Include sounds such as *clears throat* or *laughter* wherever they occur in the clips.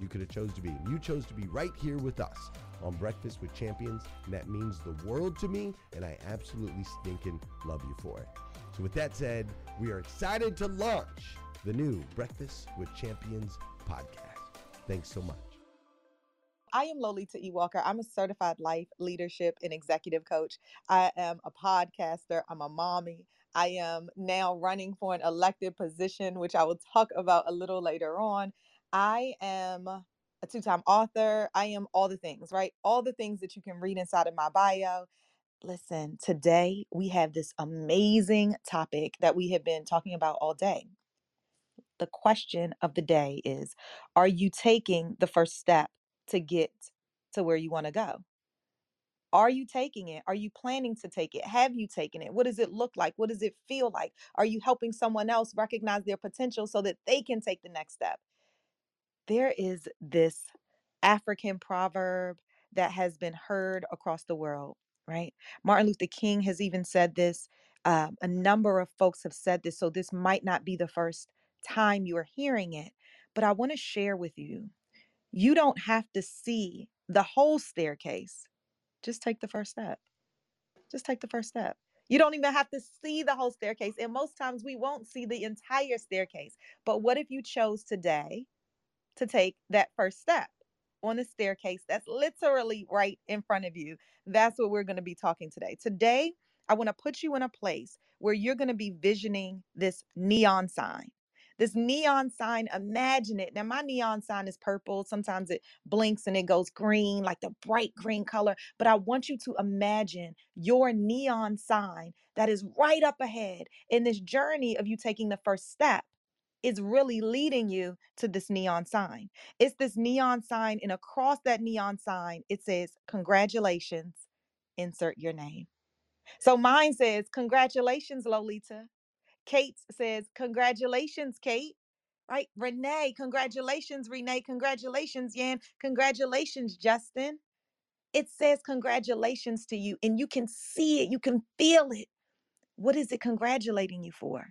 you could have chose to be. You chose to be right here with us on Breakfast with Champions, and that means the world to me, and I absolutely stinking love you for it. So with that said, we are excited to launch the new Breakfast with Champions podcast. Thanks so much. I am Lolita E. Walker. I'm a certified life leadership and executive coach. I am a podcaster. I'm a mommy. I am now running for an elected position, which I will talk about a little later on. I am a two time author. I am all the things, right? All the things that you can read inside of my bio. Listen, today we have this amazing topic that we have been talking about all day. The question of the day is Are you taking the first step to get to where you want to go? Are you taking it? Are you planning to take it? Have you taken it? What does it look like? What does it feel like? Are you helping someone else recognize their potential so that they can take the next step? There is this African proverb that has been heard across the world, right? Martin Luther King has even said this. Um, a number of folks have said this, so this might not be the first time you are hearing it, but I want to share with you. You don't have to see the whole staircase, just take the first step. Just take the first step. You don't even have to see the whole staircase. And most times we won't see the entire staircase. But what if you chose today to take that first step on the staircase that's literally right in front of you. That's what we're going to be talking today. Today, I want to put you in a place where you're going to be visioning this neon sign. This neon sign, imagine it. Now, my neon sign is purple. Sometimes it blinks and it goes green, like the bright green color. But I want you to imagine your neon sign that is right up ahead in this journey of you taking the first step is really leading you to this neon sign. It's this neon sign, and across that neon sign, it says, Congratulations, insert your name. So mine says, Congratulations, Lolita. Kate says, Congratulations, Kate. Right? Renee, congratulations, Renee. Congratulations, Yan. Congratulations, Justin. It says congratulations to you, and you can see it, you can feel it. What is it congratulating you for?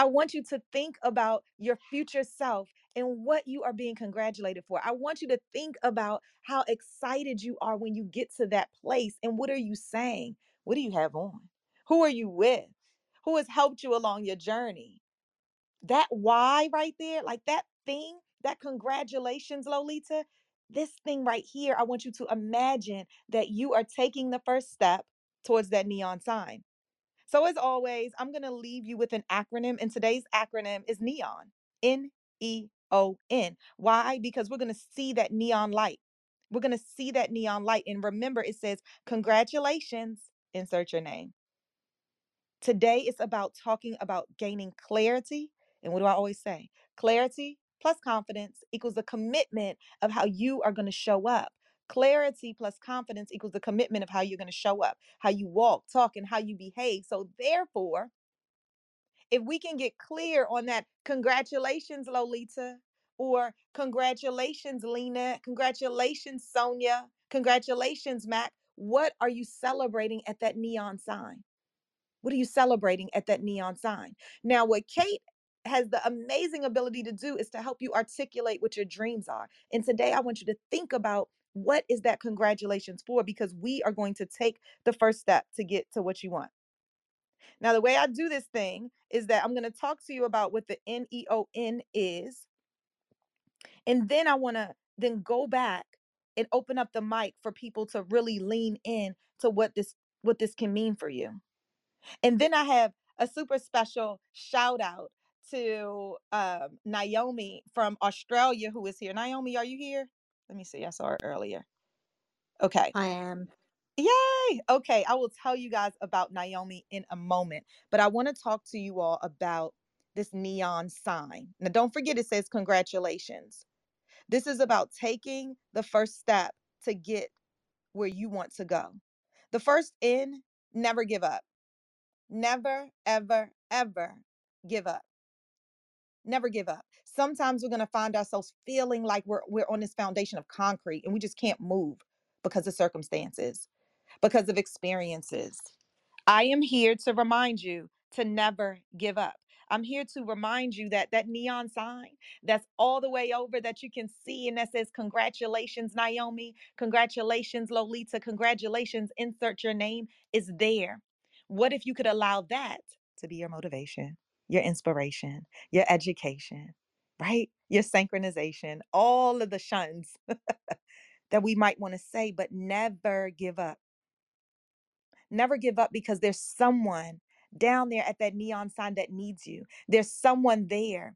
I want you to think about your future self and what you are being congratulated for. I want you to think about how excited you are when you get to that place and what are you saying? What do you have on? Who are you with? Who has helped you along your journey? That why right there, like that thing, that congratulations, Lolita, this thing right here, I want you to imagine that you are taking the first step towards that neon sign. So, as always, I'm going to leave you with an acronym, and today's acronym is NEON N E O N. Why? Because we're going to see that neon light. We're going to see that neon light. And remember, it says, Congratulations, insert your name. Today is about talking about gaining clarity. And what do I always say? Clarity plus confidence equals the commitment of how you are going to show up. Clarity plus confidence equals the commitment of how you're going to show up, how you walk, talk, and how you behave. So, therefore, if we can get clear on that, congratulations, Lolita, or congratulations, Lena, congratulations, Sonia, congratulations, Mac. What are you celebrating at that neon sign? What are you celebrating at that neon sign? Now, what Kate has the amazing ability to do is to help you articulate what your dreams are. And today I want you to think about what is that congratulations for because we are going to take the first step to get to what you want. Now, the way I do this thing is that I'm going to talk to you about what the N E O N is. And then I want to then go back and open up the mic for people to really lean in to what this what this can mean for you. And then I have a super special shout out to um, Naomi from Australia who is here. Naomi, are you here? Let me see. I saw her earlier. Okay. I am. Yay! Okay, I will tell you guys about Naomi in a moment, but I want to talk to you all about this neon sign. Now, don't forget it says congratulations. This is about taking the first step to get where you want to go. The first in, never give up. Never, ever, ever give up. Never give up. Sometimes we're going to find ourselves feeling like we're we're on this foundation of concrete and we just can't move because of circumstances, because of experiences. I am here to remind you to never give up. I'm here to remind you that that neon sign that's all the way over that you can see and that says congratulations Naomi, congratulations Lolita, congratulations insert your name is there. What if you could allow that to be your motivation, your inspiration, your education, right? Your synchronization, all of the shuns *laughs* that we might want to say, but never give up. Never give up because there's someone down there at that neon sign that needs you. There's someone there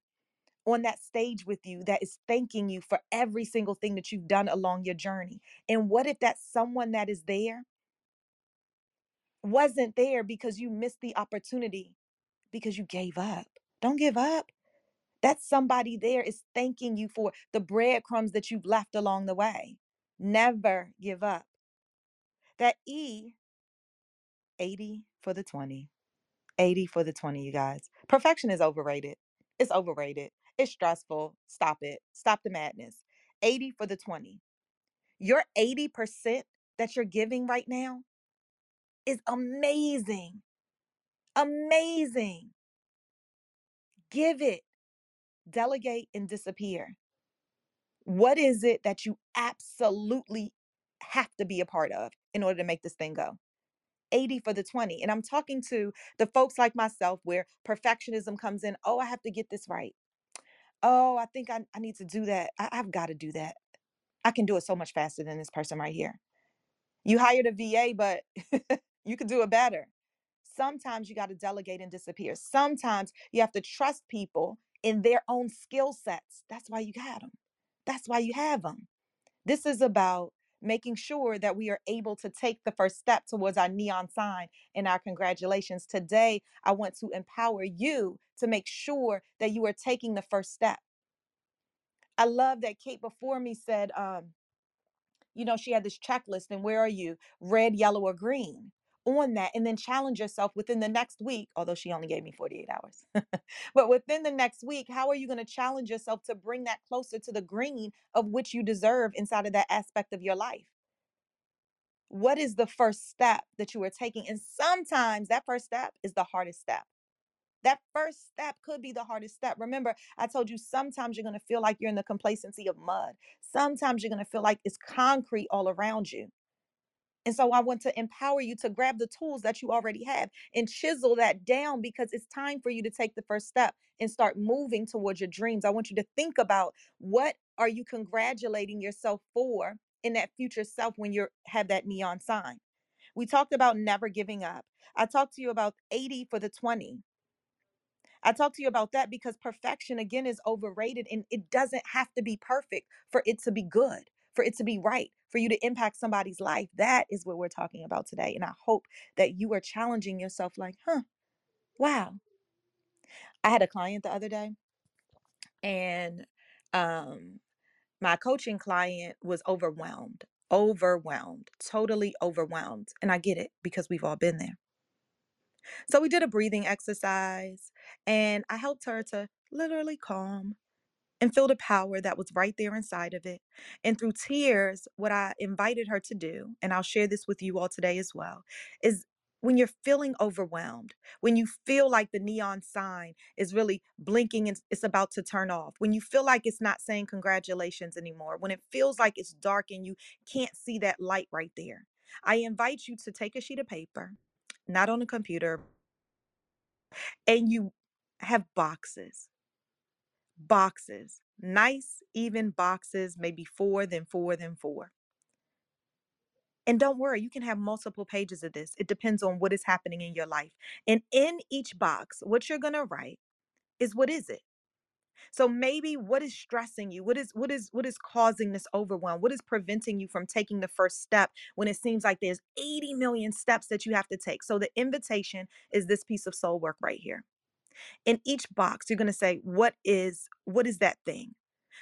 on that stage with you that is thanking you for every single thing that you've done along your journey. And what if that someone that is there wasn't there because you missed the opportunity because you gave up? Don't give up. That somebody there is thanking you for the breadcrumbs that you've left along the way. Never give up. That E, 80 for the 20. 80 for the 20, you guys. Perfection is overrated. It's overrated. It's stressful. Stop it. Stop the madness. 80 for the 20. Your 80% that you're giving right now is amazing. Amazing. Give it. Delegate and disappear. What is it that you absolutely have to be a part of in order to make this thing go? 80 for the 20. And I'm talking to the folks like myself where perfectionism comes in. Oh, I have to get this right. oh, I think I, I need to do that. I, I've got to do that. I can do it so much faster than this person right here. You hired a VA, but *laughs* you could do it better. Sometimes you got to delegate and disappear. Sometimes you have to trust people in their own skill sets. That's why you got them. That's why you have them. This is about making sure that we are able to take the first step towards our neon sign and our congratulations. Today, I want to empower you to make sure that you are taking the first step. I love that Kate before me said, um, you know, she had this checklist, and where are you? Red, yellow, or green on that, and then challenge yourself within the next week, although she only gave me 48 hours. *laughs* but within the next week, how are you going to challenge yourself to bring that closer to the green of which you deserve inside of that aspect of your life? What is the first step that you are taking? And sometimes that first step is the hardest step. That first step could be the hardest step. Remember, I told you sometimes you're going to feel like you're in the complacency of mud. Sometimes you're going to feel like it's concrete all around you. And so I want to empower you to grab the tools that you already have and chisel that down because it's time for you to take the first step and start moving towards your dreams. I want you to think about what are you congratulating yourself for in that future self when you have that neon sign. We talked about never giving up. I talked to you about 80 for the 20. I talked to you about that because perfection again is overrated and it doesn't have to be perfect for it to be good, for it to be right, for you to impact somebody's life. That is what we're talking about today. And I hope that you are challenging yourself like, huh, wow. I had a client the other day and um my coaching client was overwhelmed, overwhelmed, totally overwhelmed. And I get it because we've all been there. So we did a breathing exercise and I helped her to literally calm and feel the power that was right there inside of it. And through tears, what I invited her to do, and I'll share this with you all today as well, is when you're feeling overwhelmed, when you feel like the neon sign is really blinking and it's about to turn off, when you feel like it's not saying congratulations anymore, when it feels like it's dark and you can't see that light right there, I invite you to take a sheet of paper, not on a computer, and you have boxes boxes, nice, even boxes, maybe four, then four, then four. And don't worry, you can have multiple pages of this. It depends on what is happening in your life. And in each box, what you're going to write is what is it? So maybe what is stressing you? What is what is what is causing this overwhelm? What is preventing you from taking the first step when it seems like there's 80 million steps that you have to take? So the invitation is this piece of soul work right here in each box you're going to say what is what is that thing?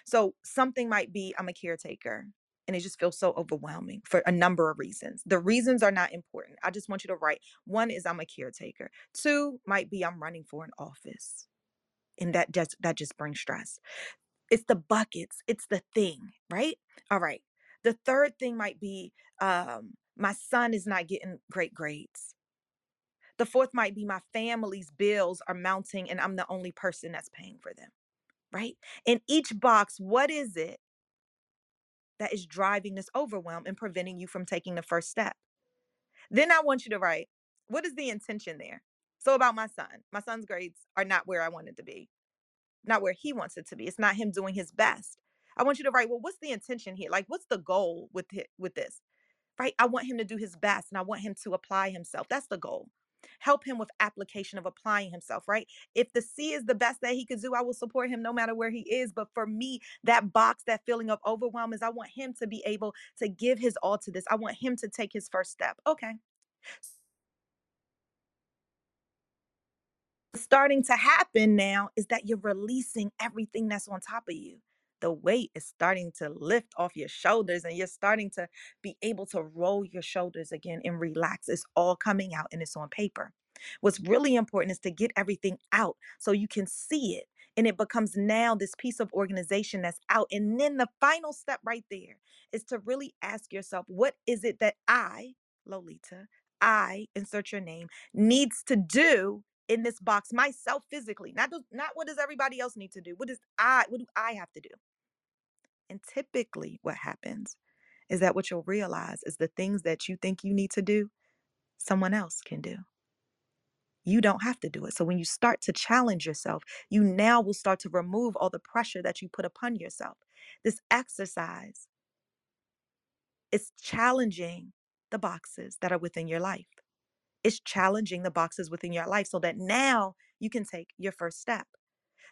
So something might be i'm a caretaker and it just feels so overwhelming for a number of reasons. The reasons are not important. I just want you to write one is i'm a caretaker. Two might be i'm running for an office and that just that just brings stress. It's the buckets it's the thing right? All right. The third thing might be um my son is not getting great grades the fourth might be my family's bills are mounting and I'm the only person that's paying for them, right? In each box, what is it that is driving this overwhelm and preventing you from taking the first step? Then I want you to write, what is the intention there? So, about my son, my son's grades are not where I wanted to be, not where he wants it to be. It's not him doing his best. I want you to write, well, what's the intention here? Like, what's the goal with it, with this? Right? I want him to do his best and I want him to apply himself. That's the goal help him with application of applying himself right? If the c is the best that he could do i will support him no matter where he is but for me that box that feeling of overwhelm is i want him to be able to give his all to this. I want him to take his first step. Okay. Starting to happen now is that you're releasing everything that's on top of you the weight is starting to lift off your shoulders and you're starting to be able to roll your shoulders again and relax. It's all coming out and it's on paper. What's really important is to get everything out so you can see it. And it becomes now this piece of organization that's out. And then the final step right there is to really ask yourself, what is it that I, Lolita, I, insert your name, needs to do in this box myself physically? Not, not what does everybody else need to do? What does I, what do I have to do? And typically, what happens is that what you'll realize is the things that you think you need to do, someone else can do. you don't have to do it. So when you start to challenge yourself, you now will start to remove all the pressure that you put upon yourself. This exercise is challenging the boxes that are within your life. It's challenging the boxes within your life so that now you can take your first step.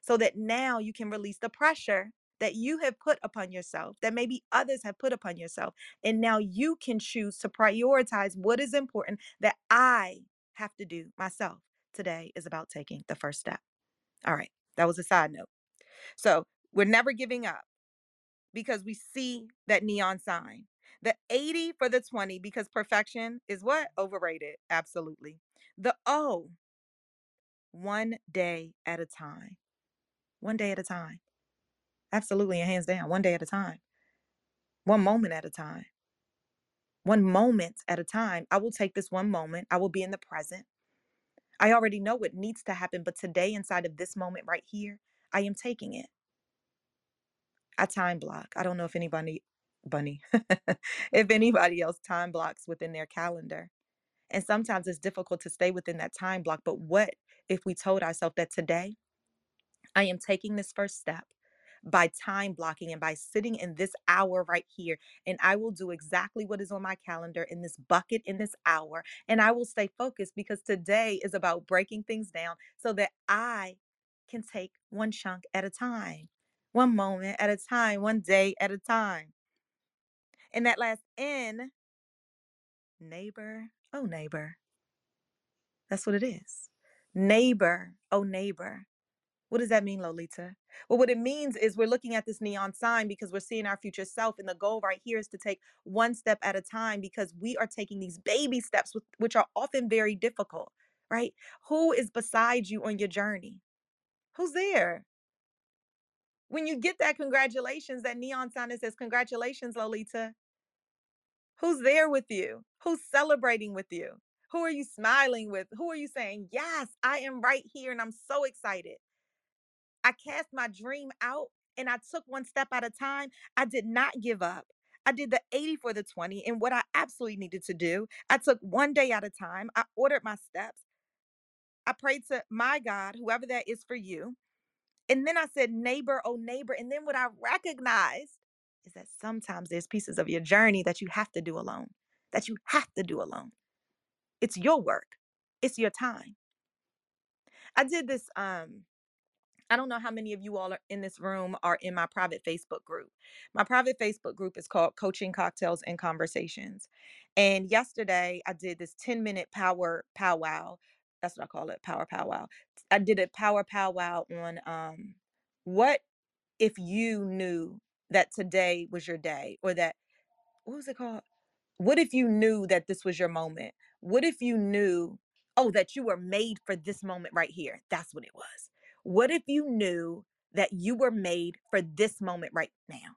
So that now you can release the pressure that you have put upon yourself, that maybe others have put upon yourself. And now you can choose to prioritize what is important that I have to do myself. Today is about taking the first step. All right, that was a side note. So we're never giving up because we see that neon sign. The 80 for the 20 because perfection is what? Overrated. Absolutely. The O, one day at a time. One day at a time. Absolutely, and hands down, one day at a time. One moment at a time. One moment at a time. I will take this one moment. I will be in the present. I already know what needs to happen, but today, inside of this moment right here, I am taking it. I time block. I don't know if anybody, bunny, *laughs* if anybody else time blocks within their calendar. And sometimes it's difficult to stay within that time block. But what if we told ourselves that today I am taking this first step by time blocking and by sitting in this hour right here. And I will do exactly what is on my calendar in this bucket in this hour. And I will stay focused because today is about breaking things down so that I can take one chunk at a time, one moment at a time, one day at a time. And that last N, neighbor, oh, neighbor. That's what it is. Neighbor, oh, neighbor. What does that mean, Lolita? Well, what it means is we're looking at this neon sign because we're seeing our future self. And the goal right here is to take one step at a time because we are taking these baby steps, which are often very difficult, right? Who is beside you on your journey? Who's there? When you get that congratulations, that neon sign that says, Congratulations, Lolita. Who's there with you? Who's celebrating with you? Who are you smiling with? Who are you saying, Yes, I am right here and I'm so excited? I cast my dream out and I took one step at a time. I did not give up. I did the 80 for the 20 and what I absolutely needed to do. I took one day at a time. I ordered my steps. I prayed to my God, whoever that is for you. And then I said, neighbor, oh neighbor. And then what I recognized is that sometimes there's pieces of your journey that you have to do alone, that you have to do alone. It's your work, it's your time. I did this um I don't know how many of you all are in this room are in my private Facebook group. My private Facebook group is called Coaching Cocktails and Conversations. And yesterday I did this 10 minute power powwow. That's what I call it, power powwow. I did a power powwow on um what if you knew that today was your day or that what was it called? What if you knew that this was your moment? What if you knew, oh, that you were made for this moment right here? That's what it was. What if you knew that you were made for this moment right now?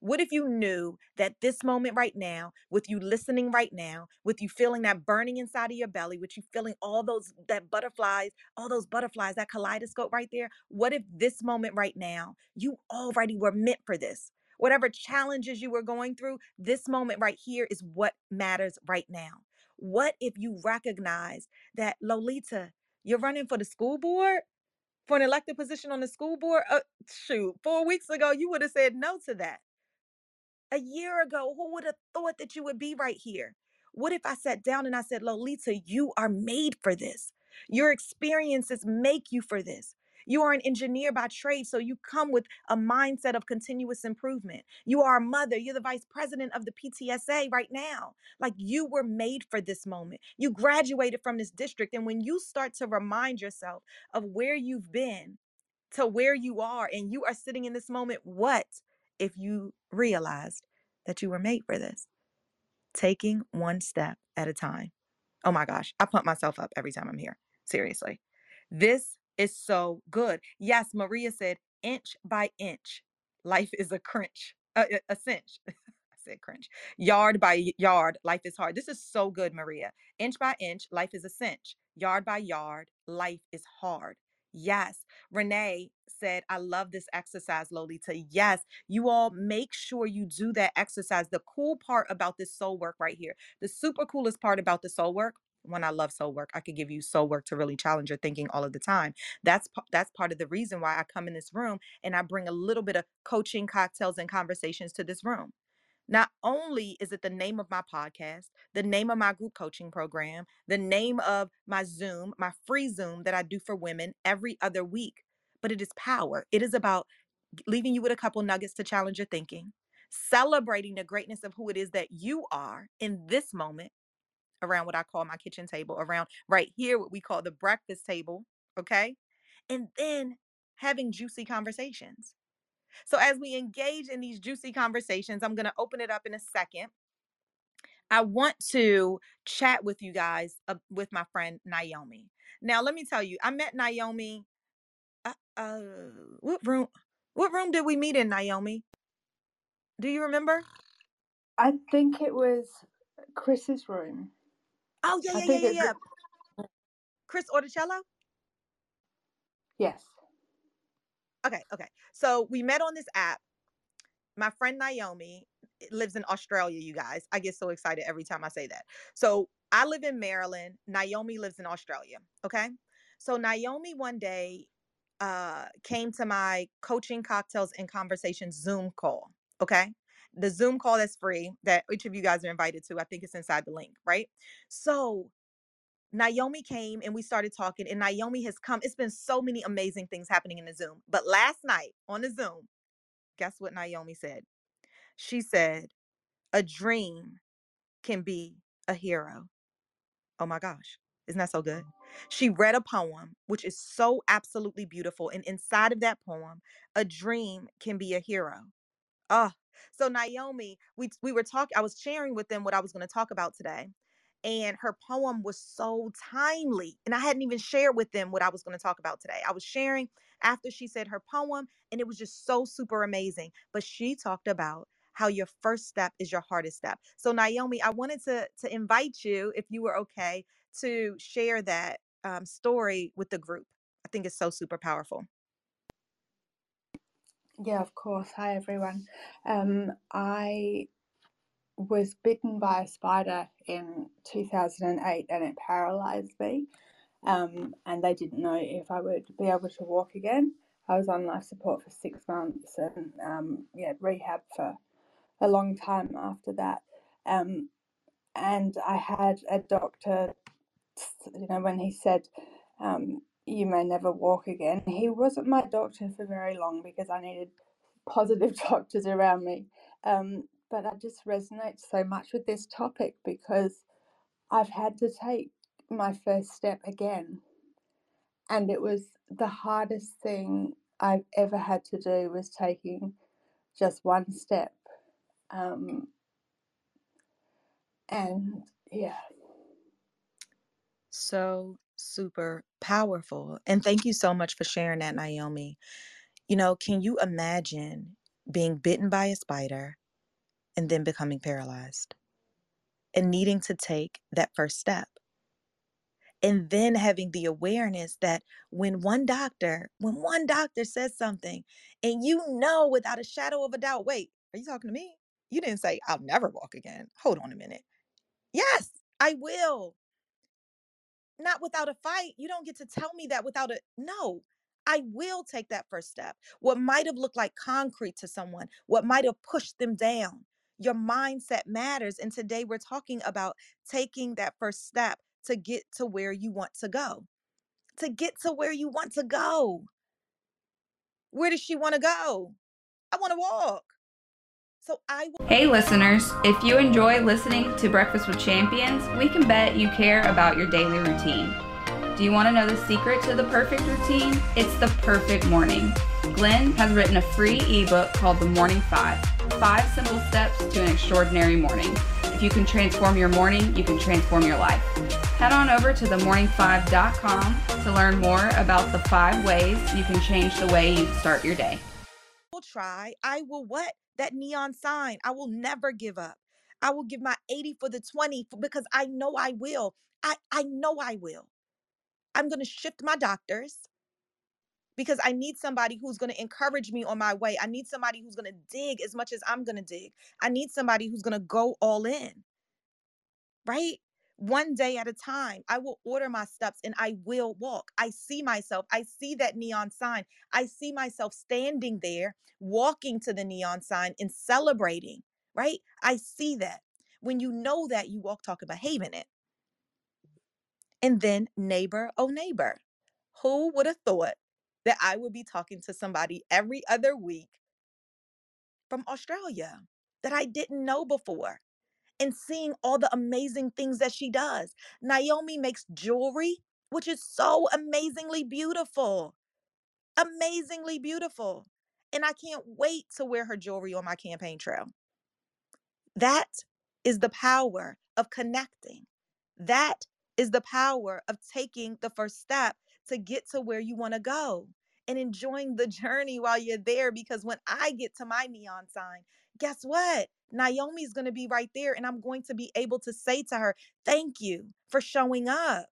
What if you knew that this moment right now, with you listening right now, with you feeling that burning inside of your belly, with you feeling all those that butterflies, all those butterflies, that kaleidoscope right there, what if this moment right now, you already were meant for this? Whatever challenges you were going through, this moment right here is what matters right now. What if you recognize that Lolita, you're running for the school board? For an elected position on the school board? Uh, shoot, four weeks ago, you would have said no to that a year ago, who would have thought that you would be right here? What if I sat down and I said, Lolita, you are made for this? Your experiences make you for this. You are an engineer by trade, so you come with a mindset of continuous improvement. You are a mother. You're the vice president of the PTSA right now. Like you were made for this moment. You graduated from this district. And when you start to remind yourself of where you've been to where you are, and you are sitting in this moment, what if you realized that you were made for this. Taking one step at a time. Oh my gosh, I pump myself up every time I'm here. Seriously. This is so good. Yes, Maria said, inch by inch, life is a crunch, a, a cinch. *laughs* I said cringe. Yard by yard, life is hard. This is so good, Maria. Inch by inch, life is a cinch. Yard by yard, life is hard. Yes. Renee said, I love this exercise, Lolita. Yes, you all make sure you do that exercise. The cool part about this soul work right here, the super coolest part about the soul work when I love soul work. I could give you soul work to really challenge your thinking all of the time. That's that's part of the reason why I come in this room and I bring a little bit of coaching cocktails and conversations to this room. Not only is it the name of my podcast, the name of my group coaching program, the name of my Zoom, my free Zoom that I do for women every other week, but it is power. It is about leaving you with a couple nuggets to challenge your thinking, celebrating the greatness of who it is that you are in this moment around what I call my kitchen table, around right here, what we call the breakfast table. Okay. And then having juicy conversations. So, as we engage in these juicy conversations, I'm going to open it up in a second. I want to chat with you guys uh, with my friend Naomi. Now, let me tell you, I met Naomi. Uh, uh, what room? What room did we meet in, Naomi? Do you remember? I think it was Chris's room. Oh yeah, I yeah, yeah, yeah, yeah. Chris Orticello. Yes. Okay, okay. So we met on this app. My friend Naomi eh, lives in Australia, you guys. I get so excited every time I say that. So I live in Maryland. Naomi lives in Australia. Okay. So Naomi one day uh came to my coaching cocktails and conversations Zoom call. Okay. The Zoom call that's free that each of you guys are invited to. I think it's inside the link, right? So Naomi came and we started talking, and Naomi has come. It's been so many amazing things happening in the Zoom. But last night on the Zoom, guess what Naomi said? She said, A dream can be a hero. Oh my gosh. Isn't that so good? She read a poem, which is so absolutely beautiful. And inside of that poem, a dream can be a hero. Oh, so Naomi, we we were talking, I was sharing with them what I was going to talk about today. And her poem was so timely. And I hadn't even shared with them what I was going to talk about today. I was sharing after she said her poem, and it was just so super amazing. But she talked about how your first step is your hardest step. So Naomi, I wanted to to invite you, if you were okay, to share that um, story with the group. I think it's so super powerful. Yeah, of course. Hi, everyone. Um, I was bitten by a spider in 2008 and it paralyzed me. Um, and they didn't know if I would be able to walk again. I was on life support for six months and um, yeah, rehab for a long time after that. Um, and I had a doctor, you know, when he said, um, you may never walk again, he wasn't my doctor for very long because I needed positive *laughs* doctors around me. Um, but I just resonate so much with this topic because I've had to take my first step again. And it was the hardest thing I've ever had to do was taking just one step. Um, and yeah, So super powerful. And thank you so much for sharing that, Naomi. You know, can you imagine being bitten by a spider and then becoming paralyzed and needing to take that first step? And then having the awareness that when one doctor, when one doctor says something and you know without a shadow of a doubt, wait, are you talking to me? You didn't say, I'll never walk again. Hold on a minute. Yes, I will. Not without a fight. You don't get to tell me that without a no. I will take that first step. What might have looked like concrete to someone, what might have pushed them down. Your mindset matters. And today we're talking about taking that first step to get to where you want to go. To get to where you want to go. Where does she want to go? I want to walk. So I will. Hey, listeners, if you enjoy listening to Breakfast with Champions, we can bet you care about your daily routine. Do you want to know the secret to the perfect routine? It's the perfect morning. Glenn has written a free ebook called The Morning Five Five Simple Steps to an Extraordinary Morning. If you can transform your morning, you can transform your life. Head on over to themorning5.com to learn more about the five ways you can change the way you start your day. We'll try. I will what? That neon sign. I will never give up. I will give my 80 for the 20 f- because I know I will. I, I know I will. I'm going to shift my doctors because I need somebody who's going to encourage me on my way. I need somebody who's going to dig as much as I'm going to dig. I need somebody who's going to go all in. Right? One day at a time. I will order my steps and I will walk. I see myself. I see that neon sign. I see myself standing there, walking to the neon sign and celebrating, right? I see that. When you know that, you walk, talk, and behave in it. And then, neighbor, oh, neighbor, who would have thought that I would be talking to somebody every other week from Australia that I didn't know before? And seeing all the amazing things that she does. Naomi makes jewelry, which is so amazingly beautiful. Amazingly beautiful. And I can't wait to wear her jewelry on my campaign trail. That is the power of connecting. That is the power of taking the first step to get to where you want to go and enjoying the *laughs* journey while you're there. Because when I get to my neon sign, guess what? Naomi's going to be right there, and I'm going to be able to say to her, Thank you for showing up.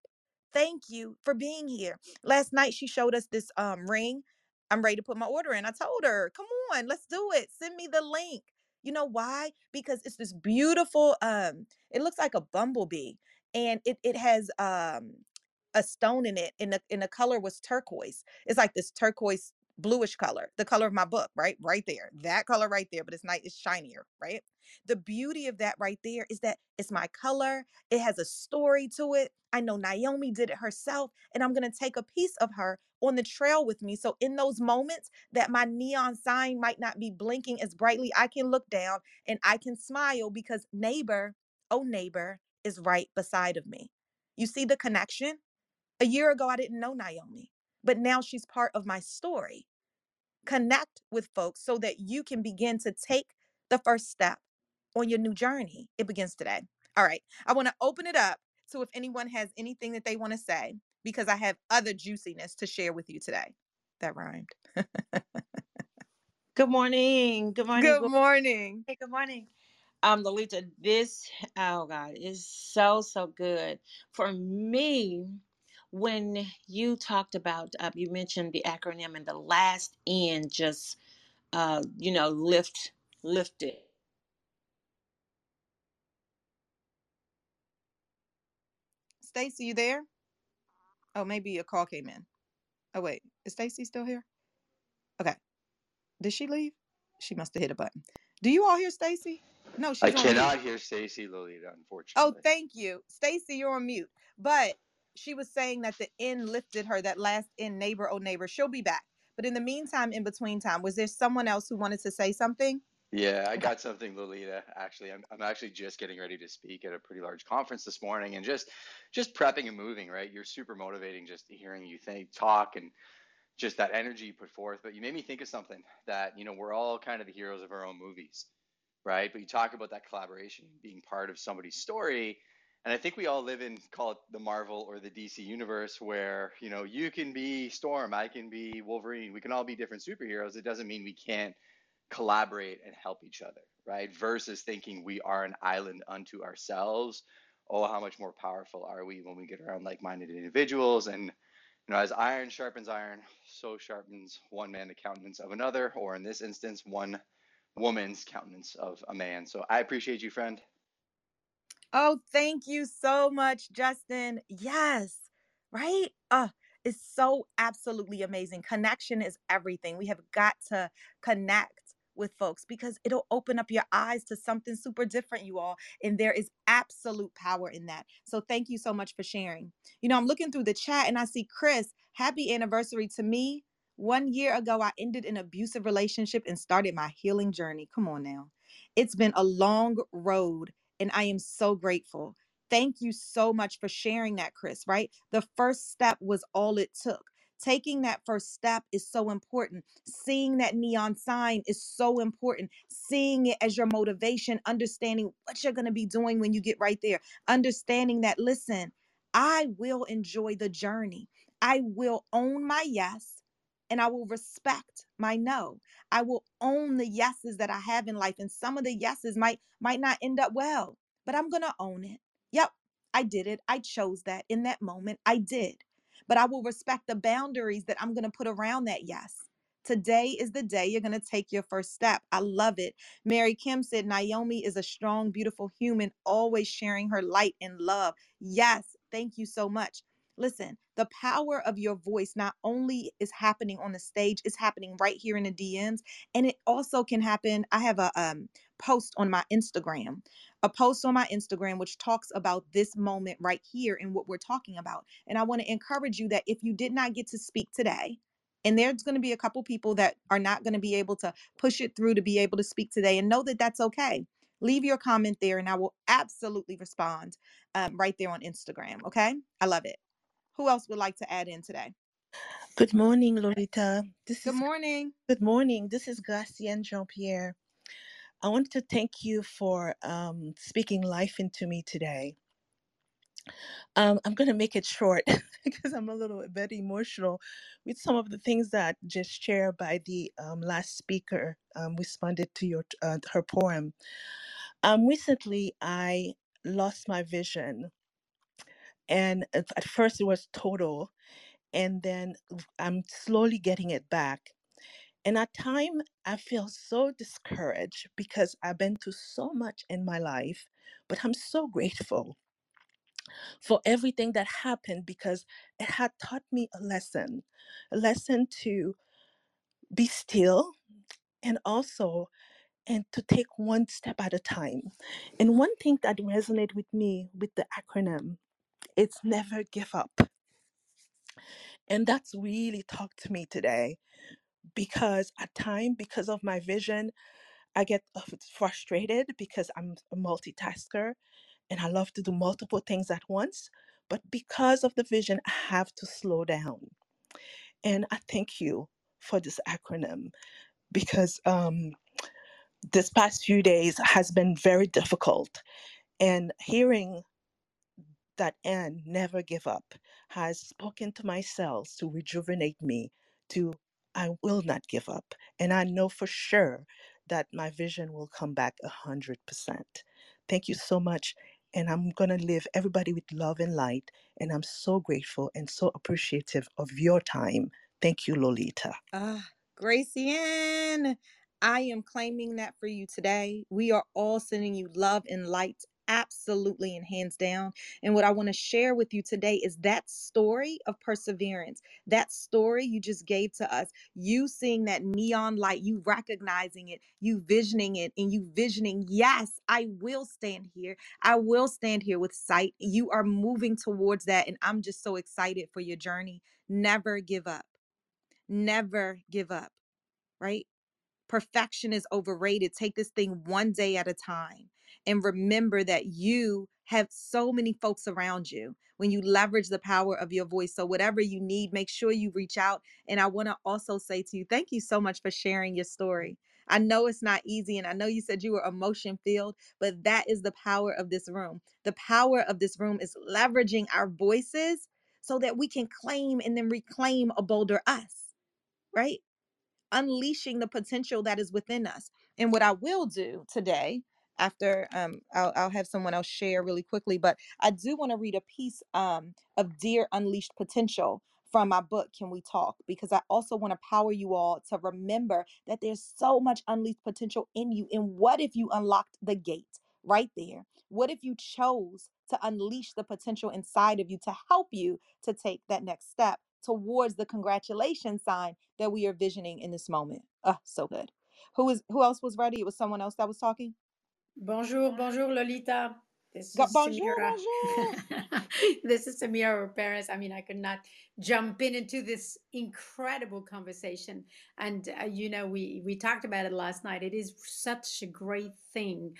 Thank you for being here. Last night, she showed us this um, ring. I'm ready to put my order in. I told her, Come on, let's do it. Send me the link. You know why? Because it's this beautiful, um, it looks like a bumblebee and it it has um a stone in it and the and the color was turquoise. It's like this turquoise bluish color, the color of my book, right? Right there. That color right there, but it's night, it's shinier, right? The beauty of that right there is that it's my color. It has a story to it. I know Naomi did it herself, and I'm going to take a piece of her on the trail with me. So, in those moments that my neon sign might not be blinking as brightly, I can look down and I can smile because neighbor, oh, neighbor, is right beside of me. You see the connection? A year ago, I didn't know Naomi but now she's part of my story. Connect with folks so that you can begin to take the first step on your new journey. It begins today. All right. I want to open it up to if anyone has anything that they want to say because I have other juiciness to share with you today. That rhymed. good morning. Good morning. Good morning. Hey, good morning. Um, Lolita, this, oh God, is so, so good. For me, when you talked about uh, you mentioned the acronym and the last N just uh, you know lift lifted Stacy, you there? Oh, maybe a call came in. Oh wait, is Stacy still here? Okay. Did she leave? She must have hit a button. Do you all hear Stacy? No, she's I on mute. cannot hear Stacy Lolita, unfortunately. Oh, thank you. Stacy, you're on mute. But she was saying that the end lifted her, that last N neighbor, oh neighbor, she'll be back. But in the meantime, in between time, was there someone else who wanted to say something? Yeah, I got something, Lolita. Actually, I'm I'm actually just getting ready to speak at a pretty large conference this morning, and just just prepping and moving. Right, you're super motivating just hearing you think, talk, and just that energy you put forth. But you made me think of something that you know we're all kind of the heroes of our own movies, right? But you talk about that collaboration, being part of somebody's story, and I think we all live in call it the Marvel or the DC universe, where you know you can be Storm, I can be Wolverine, we can all be different superheroes. It doesn't mean we can't collaborate and help each other, right? Versus thinking we are an island unto ourselves. Oh, how much more powerful are we when we get around like-minded individuals? And you know, as iron sharpens iron, so sharpens one man the countenance of another, or in this instance, one woman's countenance of a man. So I appreciate you, friend. Oh, thank you so much, Justin. Yes, right? Uh, it's so absolutely amazing. Connection is everything. We have got to connect with folks because it'll open up your eyes to something super different, you all. And there is absolute power in that. So thank you so much for sharing. You know, I'm looking through the chat and I see Chris, happy anniversary to me. One year ago, I ended an abusive relationship and started my healing journey. Come on now. It's been a long road and I am so grateful. Thank you so much for sharing that, Chris, right? The first step was all it took. Taking that first step is so important. Seeing that neon sign is so important. Seeing it as your motivation, understanding what you're going to be doing when you get right there. Understanding that, listen, I will enjoy the journey. I will own my yes and I will respect my no. I will own the yeses that I have in life and some of the yeses might might not end up well, but I'm going to own it. Yep, I did it. I chose that in that moment. I did. But I will respect the boundaries that I'm going to put around that yes Today is the day you're going to take your first step. I love it. Mary Kim said, Naomi is a strong, beautiful human, always sharing her light and love. Yes, thank you so much. Listen, the power of your voice not only is happening on the stage, it's happening right here in the DMs, and it also can happen. I have a um, post on my Instagram, a post on my Instagram which talks about this moment right here and what we're talking about. And I want to encourage you that if you did not get to speak today, and there's going to be a couple people that are not going to be able to push it through to be able to speak today, and know that that's okay. Leave your comment there, and I will absolutely respond um, right there on Instagram. Okay, I love it. Who else would like to add in today? Good morning, Lolita. This Good is morning. good morning. This is Gracienne Jean Pierre. I want to thank you for um, speaking life into me today. Um, I'm going to make it short *laughs* because I'm a little bit emotional with some of the things that just shared by the um, last speaker um, responded to your uh, her poem. Um, recently, I lost my vision, and at first it was total, and then I'm slowly getting it back. And at time, I feel so discouraged because I've been through so much in my life, but I'm so grateful for everything that happened because it had taught me a lesson, a lesson to be still and also and to take one step at a time. And one thing that resonated with me with the acronym, it's never give up. And that's really talked to me today because at time because of my vision I get frustrated because I'm a multitasker and I love to do multiple things at once. But because of the vision, I have to slow down. And I thank you for this acronym because um, this past few days has been very difficult. And hearing that end, never give up, has spoken to my cells to rejuvenate me to I will not give up. And I know for sure that my vision will come back a hundred percent. Thank you so much. And I'm gonna live everybody with love and light. And I'm so grateful and so appreciative of your time. Thank you, Lolita. Ah, Gracianne, I am claiming that for you today. We are all sending you love and light, absolutely and hands down. And what I want to share with you today is that story of perseverance, that story you just gave to us. You seeing that neon light, you recognizing it, you visioning it, and you visioning, yes, I will stand here. I will stand here with sight. You are moving towards that. And I'm just so excited for your journey. Never give up. Never give up, right? Perfection is overrated. Take this thing one day at a time and remember that you have so many folks around you when you leverage the power of your voice. So, whatever you need, make sure you reach out. And I want to also say to you, thank you so much for sharing your story. I know it's not easy, and I know you said you were emotion filled, but that is the power of this room. The power of this room is leveraging our voices so that we can claim and then reclaim a bolder us, right? unleashing the potential that is within us. And what I will do today, after um, I'll, I'll have someone else share really quickly, but I do want to read a piece um, of Dear Unleashed Potential from my book, Can We Talk? Because I also want to power you all to remember that there's so much unleashed potential in you. And what if you unlocked the gate right there? What if you chose to unleash the potential inside of you to help you to take that next step towards the congratulation sign that we are visioning in this moment? Oh, so good. Who is who else was ready? It was someone else that was talking. Bonjour, bonjour, Lolita. This Go- is bonjour, Samira. bonjour. *laughs* this is Samira Perez. I mean, I could not jump in into this incredible conversation. And uh, you know, we we talked about it last night. It is such a great thing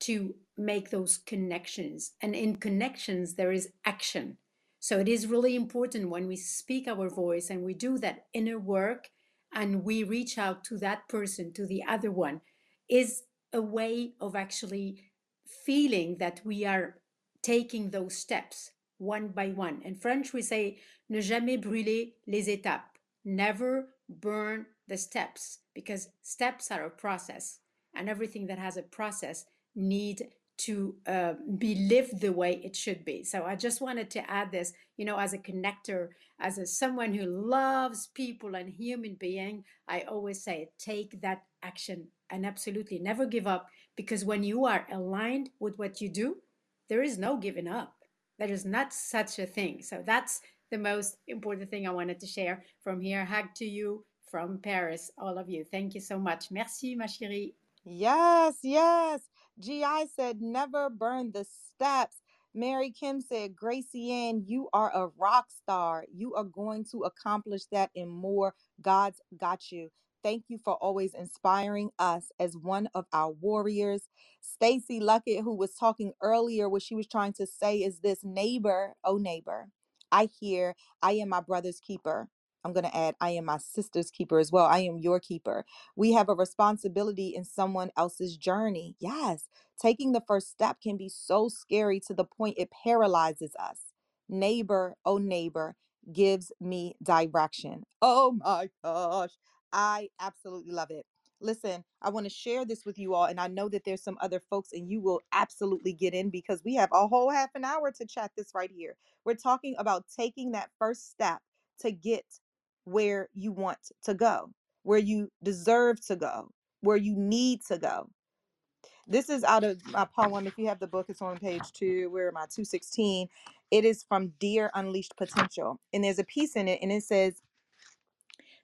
to make those connections, and in connections there is action. So it is really important when we speak our voice and we do that inner work and we reach out to that person, to the other one, is a way of actually feeling that we are taking those steps one by one. In French, we say ne jamais brûler les étapes, never burn the steps, because steps are a process, and everything that has a process need to uh, be lived the way it should be. So I just wanted to add this, you know, as a connector, as a someone who loves people and human being, I always say take that action and absolutely never give up because when you are aligned with what you do, there is no giving up. There is not such a thing. So that's the most important thing I wanted to share from here. Hug to you from Paris, all of you. Thank you so much. Merci, ma chérie. Yes, yes. GI said, never burn the steps. Mary Kim said, Gracie Ann, you are a rock star. You are going to accomplish that and more. God's got you. Thank you for always inspiring us as one of our warriors. Stacy Luckett, who was talking earlier, what she was trying to say is this neighbor, oh neighbor, I hear I am my brother's keeper. I'm going to add, I am my sister's keeper as well. I am your keeper. We have a responsibility in someone else's journey. Yes, taking the first step can be so scary to the point it paralyzes us. Neighbor, oh neighbor, gives me direction. Oh my gosh. I absolutely love it. Listen, I want to share this with you all, and I know that there's some other folks, and you will absolutely get in because we have a whole half an hour to chat this right here. We're talking about taking that first step to get where you want to go, where you deserve to go, where you need to go. This is out of uh, my poem. If you have the book, it's on page two. Where am I? 216. It is from Dear Unleashed Potential. And there's a piece in it, and it says,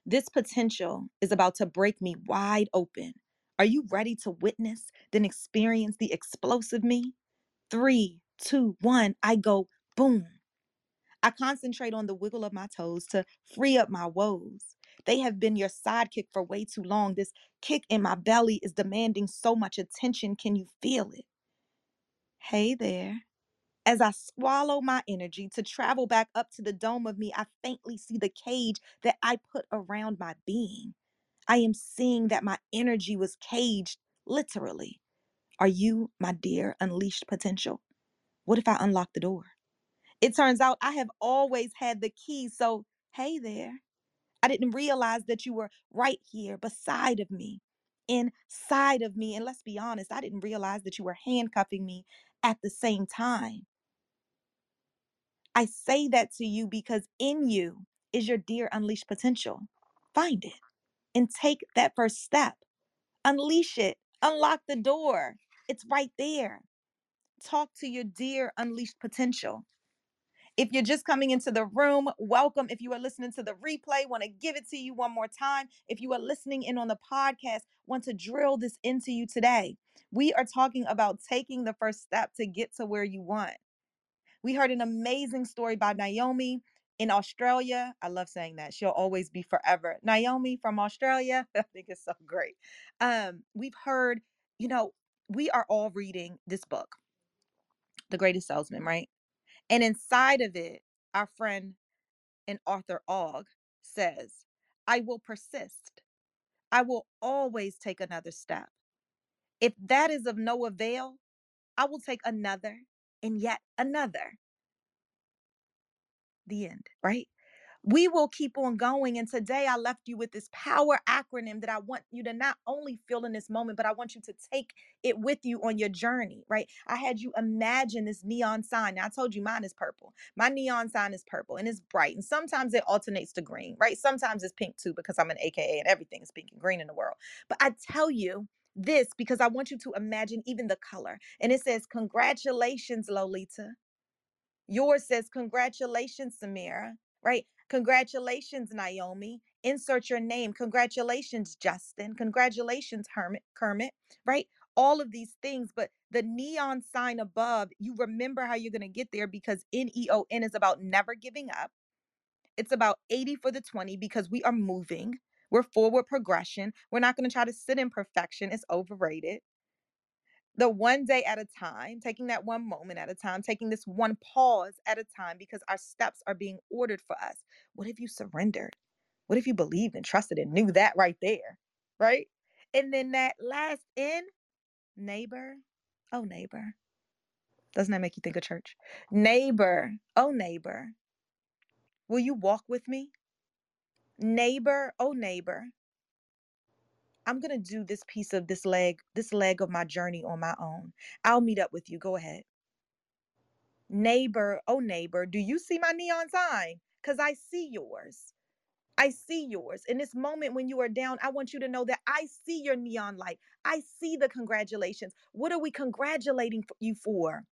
This potential is about to break me wide open. Are you ready to witness, then experience the explosive me? Three, two, one, I go boom. I concentrate on the wiggle of my toes to free up my woes. They have been your sidekick for way too long. This kick in my belly is demanding so much attention. Can you feel it? Hey there. As I swallow my energy to travel back up to the dome of me, I faintly see the cage that I put around my being. I am seeing that my energy was caged, literally. Are you, my dear, unleashed potential? What if I unlock the door? It turns out I have always had the key. So, hey there. I didn't realize that you were right here beside of me, inside of me. And let's be honest, I didn't realize that you were handcuffing me at the same time. I say that to you because in you is your dear unleashed potential. Find it and take that first step. Unleash it, unlock the door. It's right there. Talk to your dear unleashed potential. If you're just coming into the room, welcome. If you are listening to the replay, want to give it to you one more time. If you are listening in on the podcast, want to drill this into you today. We are talking about taking the first step to get to where you want. We heard an amazing story by Naomi in Australia. I love saying that. She'll always be forever. Naomi from Australia. *laughs* I think it's so great. Um, we've heard, you know, we are all reading this book, The Greatest Salesman, right? And inside of it, our friend and Arthur Og says, I will persist. I will always take another step. If that is of no avail, I will take another and yet another. The end, right? we will keep on going. And today I left you with this power acronym that I want you to not only feel in this moment, but I want you to take it with you on your journey, right? I had you imagine this neon sign. Now I told you mine is purple. My neon sign is purple and it's bright. And sometimes it alternates to green, right? Sometimes it's pink too, because I'm an AKA and everything is pink and green in the world. But I tell you, this because I want you to imagine even the color. And it says, Congratulations, Lolita. Yours says, Congratulations, Samira, right? Congratulations, Naomi. Insert your name. Congratulations, Justin. Congratulations, Hermit, Kermit, right? All of these things, but the neon sign above, you remember how you're going to get there because NEON is about never giving up. It's about 80 for the 20 because we are moving. We're forward progression. We're not going to try to sit in perfection, it's overrated the one day at a time, taking that one moment at a time, taking this one pause at a time because our steps are being ordered for us. What if you surrendered? What if you believed and trusted and knew that right there? Right? And then that last in, neighbor, oh, neighbor. Doesn't that make you think of church? Neighbor, oh, neighbor. Will you walk with me? Neighbor, oh, neighbor. I'm going to do this piece of this leg, this leg of my journey on my own. I'll meet up with you. Go ahead. Neighbor, oh neighbor, do you see my neon sign? Because I see yours. I see yours. In this moment when you are down, I want you to know that I see your neon light. I see the congratulations. What are we congratulating you for?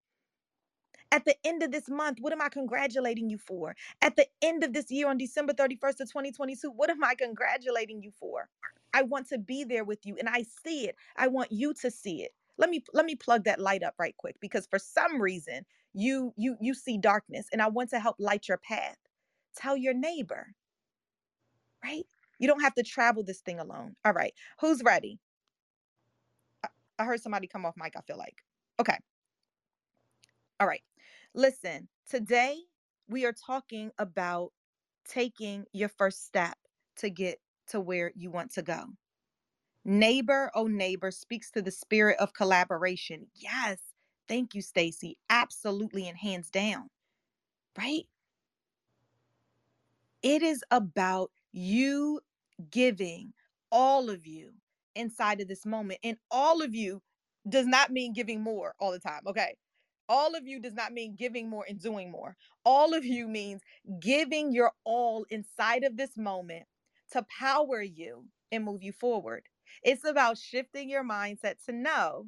At the end of this month, what am I congratulating you for? At the end of this year on December 31st of 2022, what am I congratulating you for? I want to be there with you and I see it. I want you to see it. Let me let me plug that light up right quick because for some reason you you you see darkness and I want to help light your path. Tell your neighbor. Right? You don't have to travel this thing alone. All right. Who's ready? I, I heard somebody come off mic, I feel like. Okay. All right. Listen, today we are talking about taking your first step to get to where you want to go. Neighbor, oh neighbor, speaks to the spirit of collaboration. Yes. Thank you, Stacy. Absolutely and hands down. Right? It is about you giving all of you inside of this moment. And all of you does not mean giving more all the time. Okay. All of you does not mean giving more and doing more. All of you means giving your all inside of this moment to power you and move you forward. It's about shifting your mindset to know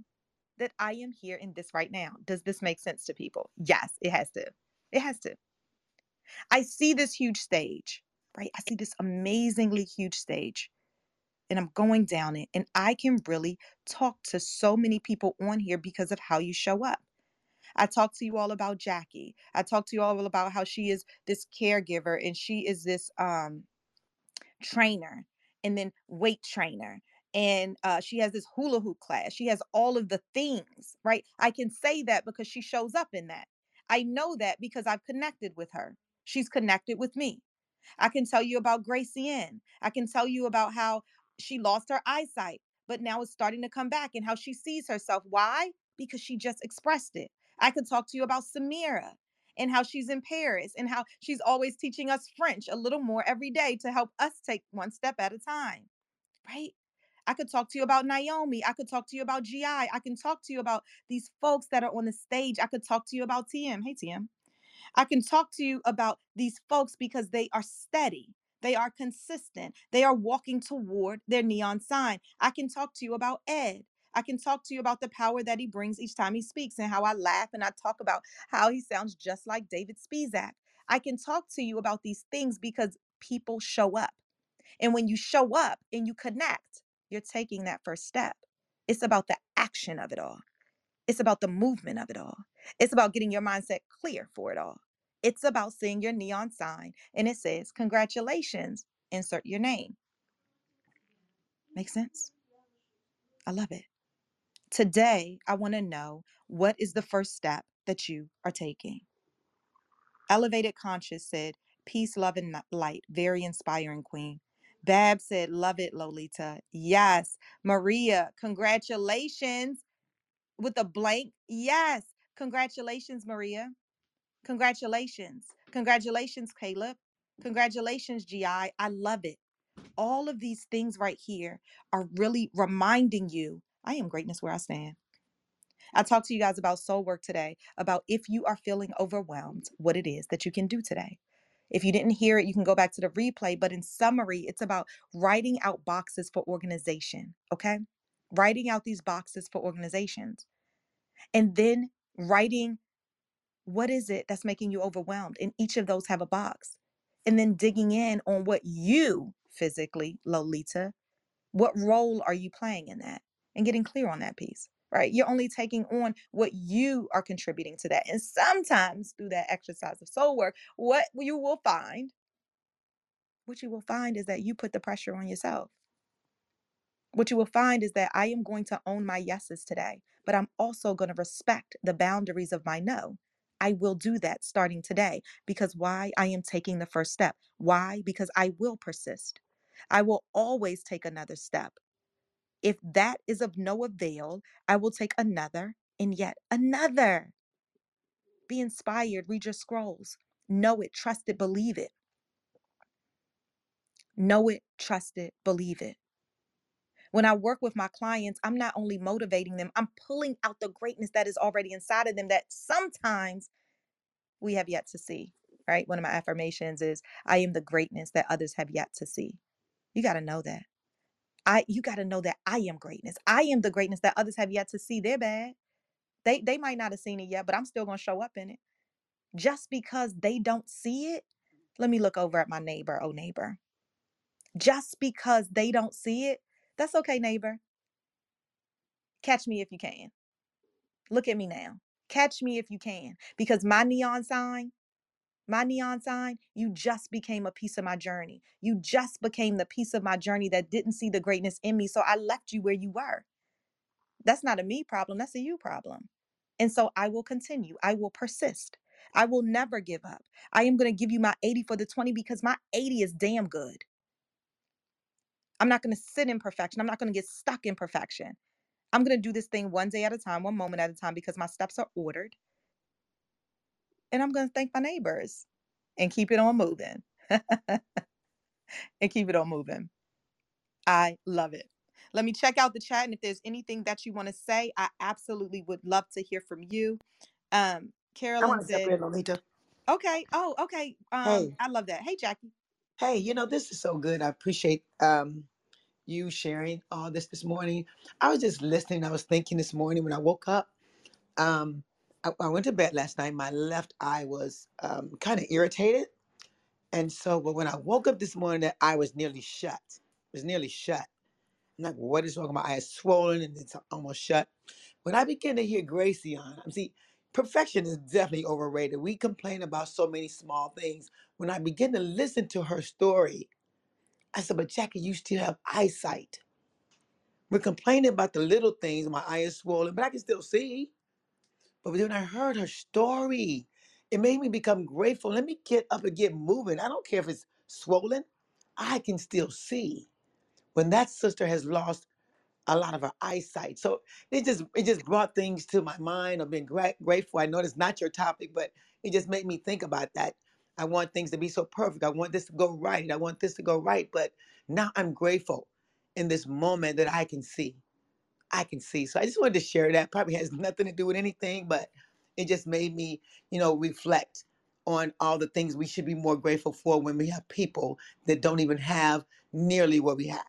that I am here in this right now. Does this make sense to people? Yes, it has to. It has to. I see this huge stage, right? I see this amazingly huge stage and I'm going down it. And I can really talk to so many people on here because of how you show up. I talked to you all about Jackie. I talked to you all about how she is this caregiver and she is this um trainer and then weight trainer and uh, she has this hula hoop class. She has all of the things, right? I can say that because she shows up in that. I know that because I've connected with her. She's connected with me. I can tell you about Gracie Ann. I can tell you about how she lost her eyesight, but now it's starting to come back and how she sees herself. Why? Because she just expressed it. I could talk to you about Samira and how she's in Paris and how she's always teaching us French a little more every day to help us take one step at a time, right? I could talk to you about Naomi. I could talk to you about GI. I can talk to you about these folks that are on the stage. I could talk to you about TM. Hey, TM. I can talk to you about these folks because they are steady. They are consistent. They are walking toward their neon sign. I can talk to you about Ed. I can talk to you about the power that he brings each time he speaks and how I laugh and I talk about how he sounds just like David Spizak. I can talk to you about these things because people show up. And when you show up and you connect, you're taking that first step. It's about the action of it all. It's about the movement of it all. It's about getting your mindset clear for it all. It's about seeing your neon sign and it says, Congratulations, insert your name. Make sense? I love it. Today, I want to know what is the first step that you are taking. Elevated Conscious said, Peace, love, and light. Very inspiring, Queen. Bab said, Love it, Lolita. Yes. Maria, congratulations with a blank. Yes. Congratulations, Maria. Congratulations. Congratulations, Caleb. Congratulations, GI. I love it. All of these things right here are really reminding you I am greatness where I stand. I talked to you guys about soul work today, about if you are feeling overwhelmed, what it is that you can do today. If you didn't hear it, you can go back to the replay. But in summary, it's about writing out boxes for organization, okay? Writing out these boxes for organizations. And then writing what is it that's making you overwhelmed? And each of those have a box. And then digging in on what you physically, Lolita, what role are you playing in that? And getting clear on that piece right? You're only taking on what you are contributing to that. And sometimes through that exercise of soul work, what you will find, what you will find is that you put the pressure on yourself. What you will find is that I am going to own my yeses today, but I'm also going to respect the boundaries of my no. I will do that starting today because why? I am taking the first step. Why? Because I will persist. I will always take another step if that is of no avail, I will take another and yet another. Be inspired, read your scrolls. Know it, trust it, believe it. Know it, trust it, believe it. When I work with my clients, I'm not only motivating them, I'm pulling out the greatness that is already inside of them that sometimes we have yet to see, right? One of my affirmations is I am the greatness that others have yet to see. You got to know that. I you got to know that I am greatness. I am the greatness that others have yet to see. They're bad. They they might not have seen it yet, but I'm still going to show up in it. Just because they don't see it, let me look over at my neighbor, oh neighbor. Just because they don't see it, that's okay, neighbor. Catch me if you can. Look at me now. Catch me if you can. Because my neon sign, my neon sign, you just became a piece of my journey. You just became the piece of my journey that didn't see the greatness in me. So I left you where you were. That's not a me problem, that's a you problem. And so I will continue. I will persist. I will never give up. I am going to give you my 80 for the 20 because my 80 is damn good. I'm not going to sit in perfection. I'm not going to get stuck in perfection. I'm going to do this thing one day at a time, one moment at a time because my steps are ordered. And I'm going to thank my neighbors and keep it on moving. *laughs* and keep it on moving. I love it. Let me check out the chat. And if there's anything that you want to say, I absolutely would love to hear from you. Um, I Carolyn want to said, Lolita. okay. Oh, okay. Um, Hey, I love that. Hey, Jackie. hey, you know, this is so good. I appreciate um you sharing all this this morning. I was just listening. I was thinking this morning when I woke up. Um, I, I went to bed last night. My left eye was um, kind of irritated, and so, but when I woke up this morning, that eye was nearly shut. It was nearly shut. I'm like, what is wrong? My eye is swollen and it's almost shut. When I began to hear Gracie on, I'm see, perfection is definitely overrated. We complain about so many small things. When I begin to listen to her story, I said, but Jackie, you still have eyesight. We're complaining about the little things. My eye is swollen, but I can still see. But when I heard her story, it made me become grateful. Let me get up and get moving. I don't care if it's swollen. I can still see. When that sister has lost a lot of her eyesight. So it just it just brought things to my mind. I've been gra- grateful. I know it's not your topic, but it just made me think about that. I want things to be so perfect. I want this to go right. I want this to go right. But now I'm grateful in this moment that I can see. I can see. So I just wanted to share that. Probably has nothing to do with anything, but it just made me, you know, reflect on all the things we should be more grateful for when we have people that don't even have nearly what we have.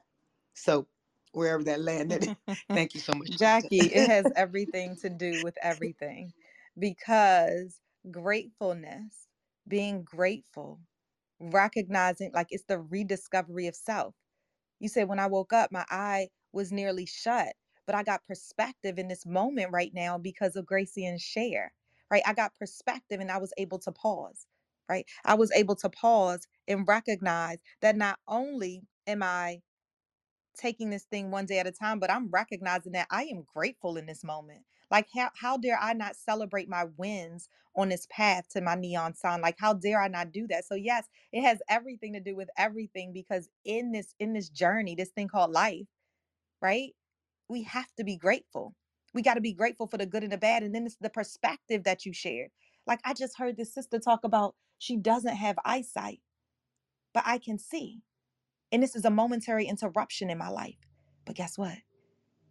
So wherever that landed, *laughs* *laughs* thank you so much, Jackie, it has *laughs* everything to do with everything because gratefulness, being grateful, recognizing like it's the rediscovery of self. You said when I woke up, my eye was nearly shut, but I got perspective in this moment right now because of Gracie and Share, right? I got perspective and I was able to pause, right? I was able to pause and recognize that not only am I taking this thing one day at a time, but I'm recognizing that I am grateful in this moment. Like how how dare I not celebrate my wins on this path to my neon sign? Like how dare I not do that? So yes, it has everything to do with everything because in this in this journey, this thing called life, right? We have to be grateful. We got to be grateful for the good and the bad and then it's the perspective that you shared. Like I just heard this sister talk about she doesn't have eyesight, but I can see. And this is a momentary interruption in my life. But guess what?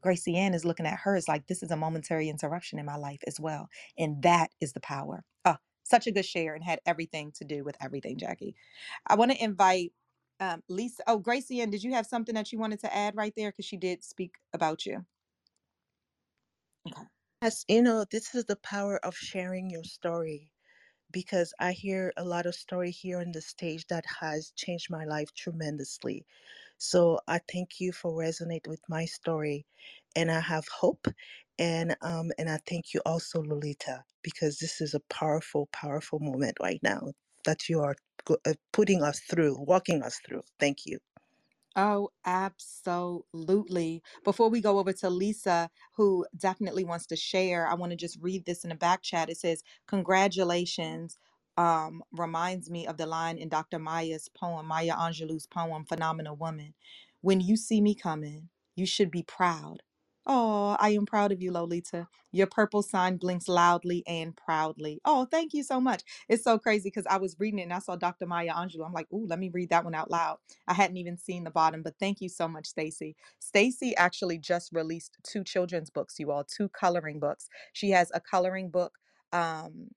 Gracie Ann is looking at her. hers like this is a momentary interruption in my life as well. And that is the power. Oh, such a good share and had everything to do with everything, Jackie. I want to invite um, Lisa. Oh, Gracie Ann, did you have something that you wanted to add right there? Because she did speak about you. Okay. Yes, you know, this is the power of sharing your story because I hear a lot of story here on the stage that has changed my life tremendously. So I thank you for resonate with my story, and I have hope, and um and I thank you also, Lolita, because this is a powerful, powerful moment right now that you are uh, putting us through, walking us through. Thank you. Oh, absolutely. Before we go over to Lisa, who definitely wants to share, I want to just read this in the back chat. It says, Congratulations. Um, reminds me of the line in Dr. Maya's poem, Maya Angelou's poem, Phenomenal Woman. When you see me coming, you should be proud. Oh, I am proud of you, Lolita. Your purple sign blinks loudly and proudly. Oh, thank you so much. It's so crazy because I was reading it and I saw Dr. Maya Angelou. I'm like, ooh, let me read that one out loud. I hadn't even seen the bottom, but thank you so much, Stacy. Stacy actually just released two children's books, you all, two coloring books. She has a coloring book. Um,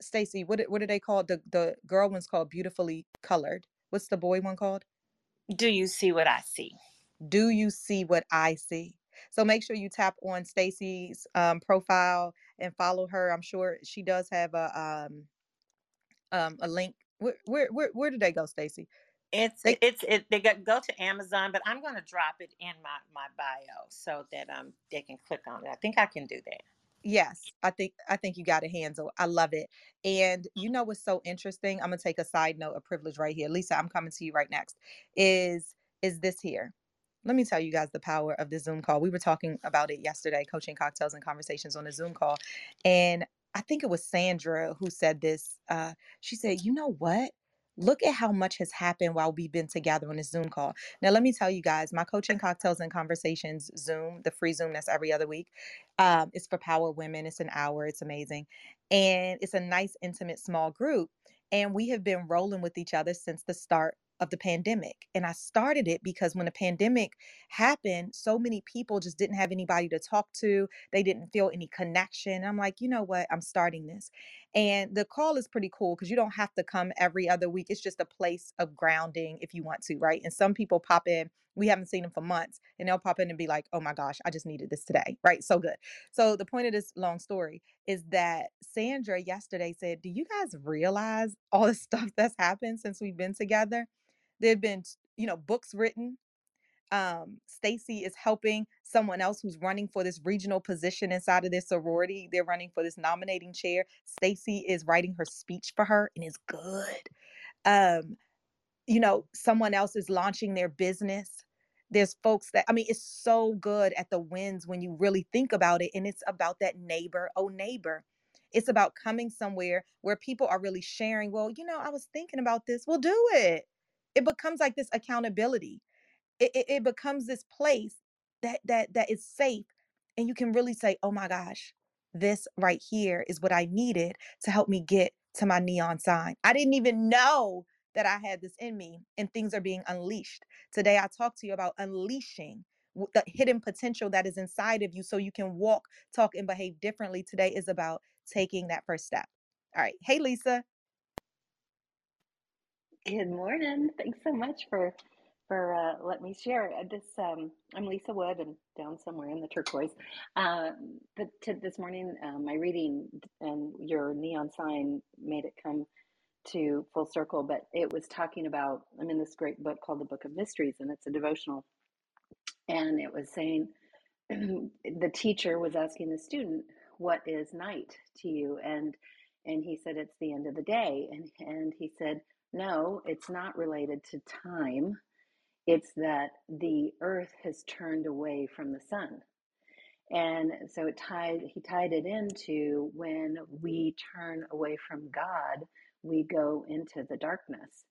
Stacy, what what are they called? The the girl one's called Beautifully Colored. What's the boy one called? Do you see what I see? Do you see what I see? So make sure you tap on Stacy's um, profile and follow her. I'm sure she does have a um, um, a link. Where where where, where did they go, Stacy? It's they, it's it, they go, go to Amazon, but I'm going to drop it in my my bio so that um they can click on it. I think I can do that. Yes, I think I think you got a handle. I love it. And you know what's so interesting? I'm gonna take a side note of privilege right here. Lisa, I'm coming to you right next. Is is this here? Let me tell you guys the power of the Zoom call. We were talking about it yesterday, coaching cocktails and conversations on a Zoom call. And I think it was Sandra who said this. Uh, she said, You know what? Look at how much has happened while we've been together on this Zoom call. Now, let me tell you guys, my coaching cocktails and conversations Zoom, the free Zoom that's every other week, um, it's for power women. It's an hour. It's amazing. And it's a nice, intimate, small group. And we have been rolling with each other since the start of the pandemic. And I started it because when the pandemic happened, so many people just didn't have anybody to talk to. They didn't feel any connection. I'm like, you know what? I'm starting this. And the call is pretty cool because you don't have to come every other week. It's just a place of grounding if you want to, right? And some people pop in, we haven't seen them for months, and they'll pop in and be like, oh my gosh, I just needed this today, right? So good. So the point of this long story is that Sandra yesterday said, Do you guys realize all the *laughs* stuff that's happened since we've been together? There have been, you know, books written. Um, Stacy is helping someone else who's running for this regional position inside of this sorority. They're running for this nominating chair. Stacy is writing her speech for her and it's good. Um, you know, someone else is launching their business. There's folks that I mean, it's so good at the wins when you really think about it. And it's about that neighbor, oh neighbor. It's about coming somewhere where people are really sharing. Well, you know, I was thinking about this. We'll do it it becomes like this accountability. It, it, it becomes this place that that that is safe and you can really say oh my gosh this right here is what i needed to help me get to my neon sign. I didn't even know that i had this in me and things are being unleashed. Today i talked to you about unleashing the hidden potential that is inside of you so you can walk talk and behave differently. Today is about taking that first step. All right. Hey lisa Good morning. Thanks so much for for uh, letting me share this. Um, I'm Lisa Wood, and down somewhere in the turquoise. Uh, but to, this morning, uh, my reading and your neon sign made it come to full circle. But it was talking about. I'm in this great book called the Book of Mysteries, and it's a devotional. And it was saying *clears throat* the teacher was asking the student, "What is night to you?" and and he said, "It's the end of the day." And and he said no, it's not related to time. It's that the earth has turned away from the sun. And so it tied he tied it into when we turn away from God, we go into the darkness.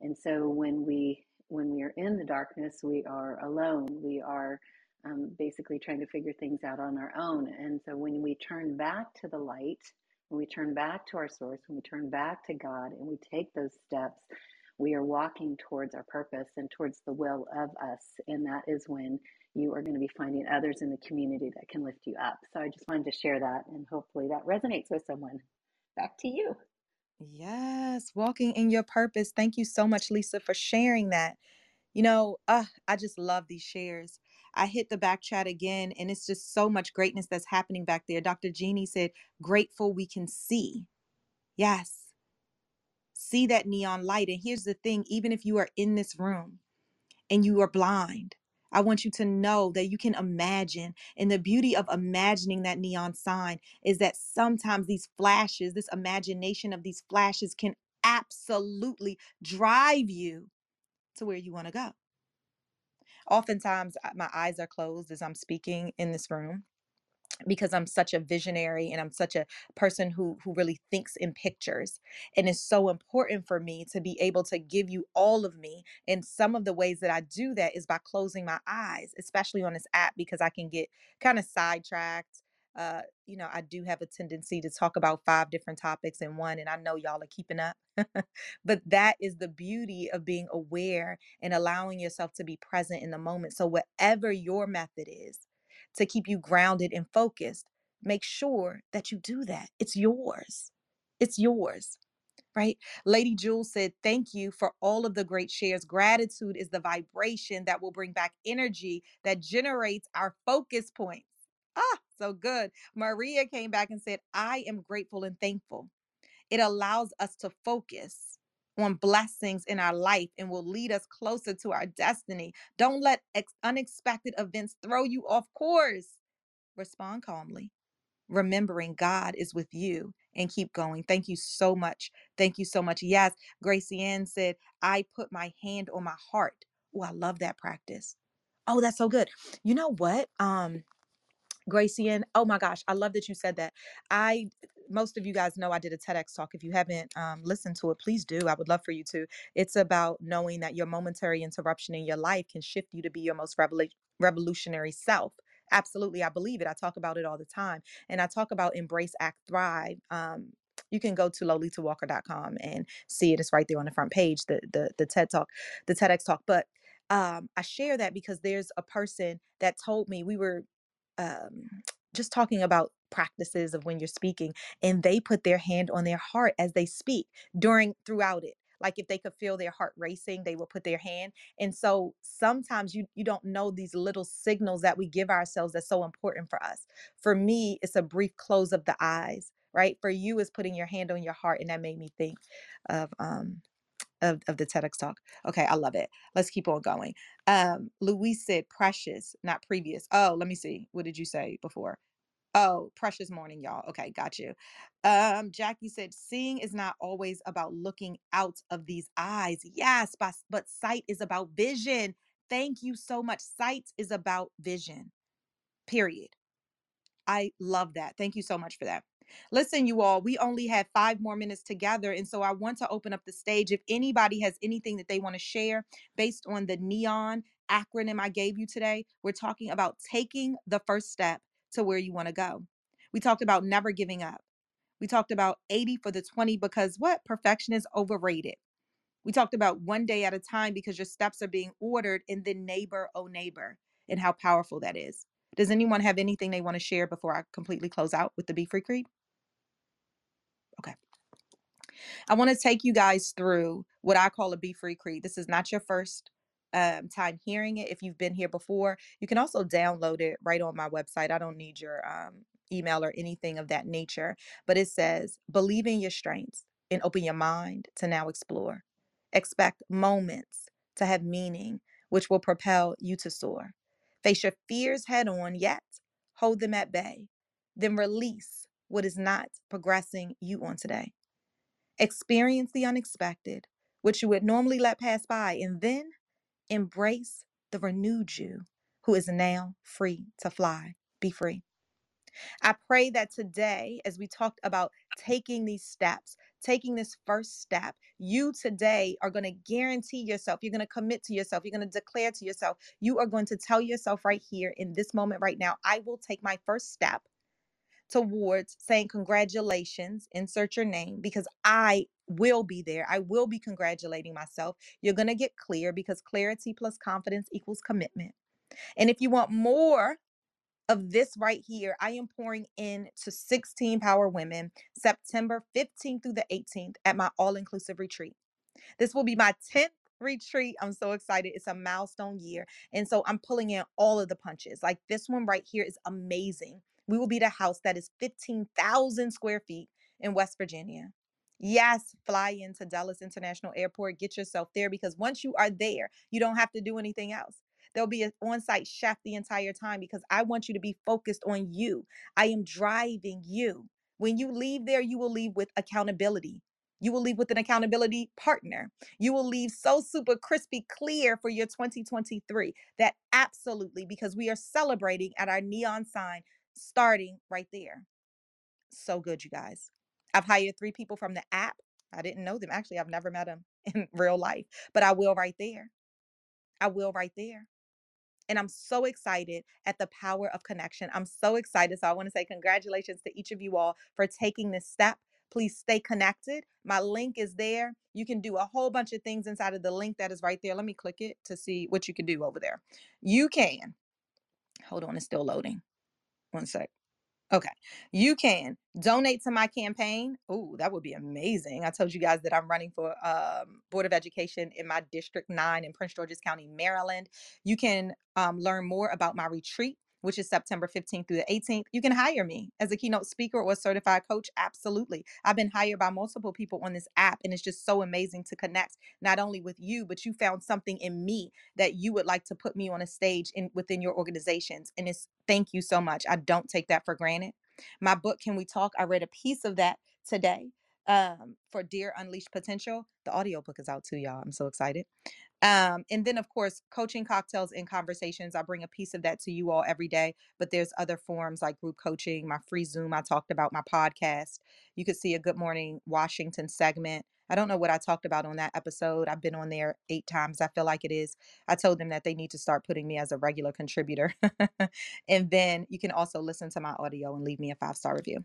And so when we when we are in the darkness, we are alone. We are um, basically trying to figure things out on our own. And so when we turn back to the light, when we turn back to our source, when we turn back to God and we take those steps, we are walking towards our purpose and towards the will of us. And that is when you are going to be finding others in the community that can lift you up. So I just wanted to share that and hopefully that resonates with someone. Back to you. Yes, walking in your purpose. Thank you so much, Lisa, for sharing that. You know, uh, I just love these shares. I hit the back chat again, and it's just so much greatness that's happening back there. Dr. Jeannie said, Grateful we can see. Yes. See that neon light. And here's the thing even if you are in this room and you are blind, I want you to know that you can imagine. And the beauty of imagining that neon sign is that sometimes these flashes, this imagination of these flashes can absolutely drive you to where you want to go. Oftentimes, uh, my eyes are closed as I'm speaking in this room. because I'm such a visionary and I'm such a person who who really thinks in pictures and it's so important for me to be able to give you all of me and some of the ways that I do that is by closing my eyes especially on this app because I can get kind of sidetracked uh you know I do have a tendency to talk about five different topics in one and I know y'all are keeping up *laughs* but that is the beauty of being aware and allowing yourself to be present in the moment so whatever your method is to keep you grounded and focused, make sure that you do that. It's yours. It's yours, right? Lady Jewel said, Thank you for all of the great shares. Gratitude is the vibration that will bring back energy that generates our focus points. Ah, so good. Maria came back and said, I am grateful and thankful. It allows us to focus on blessings in our life and will lead us closer to our destiny. Don't let ex- unexpected events throw you off course. Respond calmly, remembering God is with you and keep going. Thank you so much. Thank you so much. Yes, Gracie Ann said, I put my hand on my heart. Oh, I love that practice. Oh, that's so good. You know what? Um, Gracie Ann, oh my gosh, I love that you said that. I most of you guys know I did a TEDx talk. If you haven't um, listened to it, please do. I would love for you to. It's about knowing that your momentary interruption in your life can shift you to be your most revolutionary self. Absolutely, I believe it. I talk about it all the time. And I talk about embrace, act, thrive. Um, you can go to lolitawalker.com and see it. It's right there on the front page, the the the TED talk, the TEDx talk. But um, I share that because there's a person that told me we were um, just talking about practices of when you're speaking and they put their hand on their heart as they speak during throughout it. Like if they could feel their heart racing they will put their hand and so sometimes you you don't know these little signals that we give ourselves that's so important for us. For me it's a brief close of the eyes right? For you is putting your hand on your heart and that made me think of um of, of the TEDx talk. Okay, I love it. Let's keep on going. Um, Louise said precious, not previous. Oh, let me see. What did you say before? Oh, precious morning, y'all. Okay, got you. Um, Jackie said, seeing is not always about looking out of these eyes. Yes, but, but sight is about vision. Thank you so much. Sight is about vision, period. I love that. Thank you so much for that. Listen, you all, we only have five more minutes together. And so I want to open up the stage. If anybody has anything that they want to share based on the NEON acronym I gave you today, we're talking about taking the first step to where you want to go. We talked about never giving up. We talked about 80 for the 20 because what? Perfection is overrated. We talked about one day at a time because your steps are being ordered in the neighbor, oh neighbor, and how powerful that is. Does anyone have anything they want to share before I completely close out with the Be Free Creed? Okay. I want to take you guys through what I call a Be Free Creed. This is not your first um, time hearing it. If you've been here before, you can also download it right on my website. I don't need your um, email or anything of that nature, but it says, believe in your strengths and open your mind to now explore. Expect moments to have meaning, which will propel you to soar. Face your fears head on, yet hold them at bay. Then release what is not progressing you on today. Experience the unexpected, which you would normally let pass by, and then embrace the renewed you who is now free to fly. Be free. I pray that today, as we talked about taking these steps, taking this first step, you today are going to guarantee yourself, you're going to commit to yourself, you're going to declare to yourself, you are going to tell yourself right here in this moment, right now, I will take my first step towards saying congratulations, insert your name, because I will be there. I will be congratulating myself. You're going to get clear because clarity plus confidence equals commitment. And if you want more, of this right here, I am pouring in to 16 Power Women September 15th through the 18th at my all inclusive retreat. This will be my 10th retreat. I'm so excited. It's a milestone year. And so I'm pulling in all of the punches. Like this one right here is amazing. We will be the house that is 15,000 square feet in West Virginia. Yes, fly into Dulles International Airport, get yourself there because once you are there, you don't have to do anything else. There'll be an on site chef the entire time because I want you to be focused on you. I am driving you. When you leave there, you will leave with accountability. You will leave with an accountability partner. You will leave so super crispy clear for your 2023 that absolutely, because we are celebrating at our neon sign starting right there. So good, you guys. I've hired three people from the app. I didn't know them. Actually, I've never met them *laughs* in real life, but I will right there. I will right there. And I'm so excited at the power of connection. I'm so excited. So I want to say congratulations to each of you all for taking this step. Please stay connected. My link is there. You can do a whole bunch of things inside of the link that is right there. Let me click it to see what you can do over there. You can, hold on, it's still loading. One sec. Okay. You can donate to my campaign. Oh, that would be amazing. I told you guys that I'm running for um, Board of Education in my District 9 in Prince George's County, Maryland. You can um, learn more about my retreat which is September 15th through the 18th, you can hire me as a keynote speaker or certified coach. Absolutely. I've been hired by multiple people on this app, and it's just so amazing to connect not only with you, but you found something in me that you would like to put me on a stage in within your organizations. And it's thank you so much. I don't take that for granted. My book, Can We Talk? I read a piece of that today um, for Dear Unleashed Potential. The audiobook is out too, y'all. I'm so excited. Um, and then, of course, coaching cocktails and conversations. I bring a piece of that to you all every day, but there's other forms like group coaching, my free Zoom. I talked about my podcast. You could see a Good Morning Washington segment. I don't know what I talked about on that episode. I've been on there eight times. I feel like it is. I told them that they need to start putting me as a regular contributor. *laughs* and then you can also listen to my audio and leave me a five star review.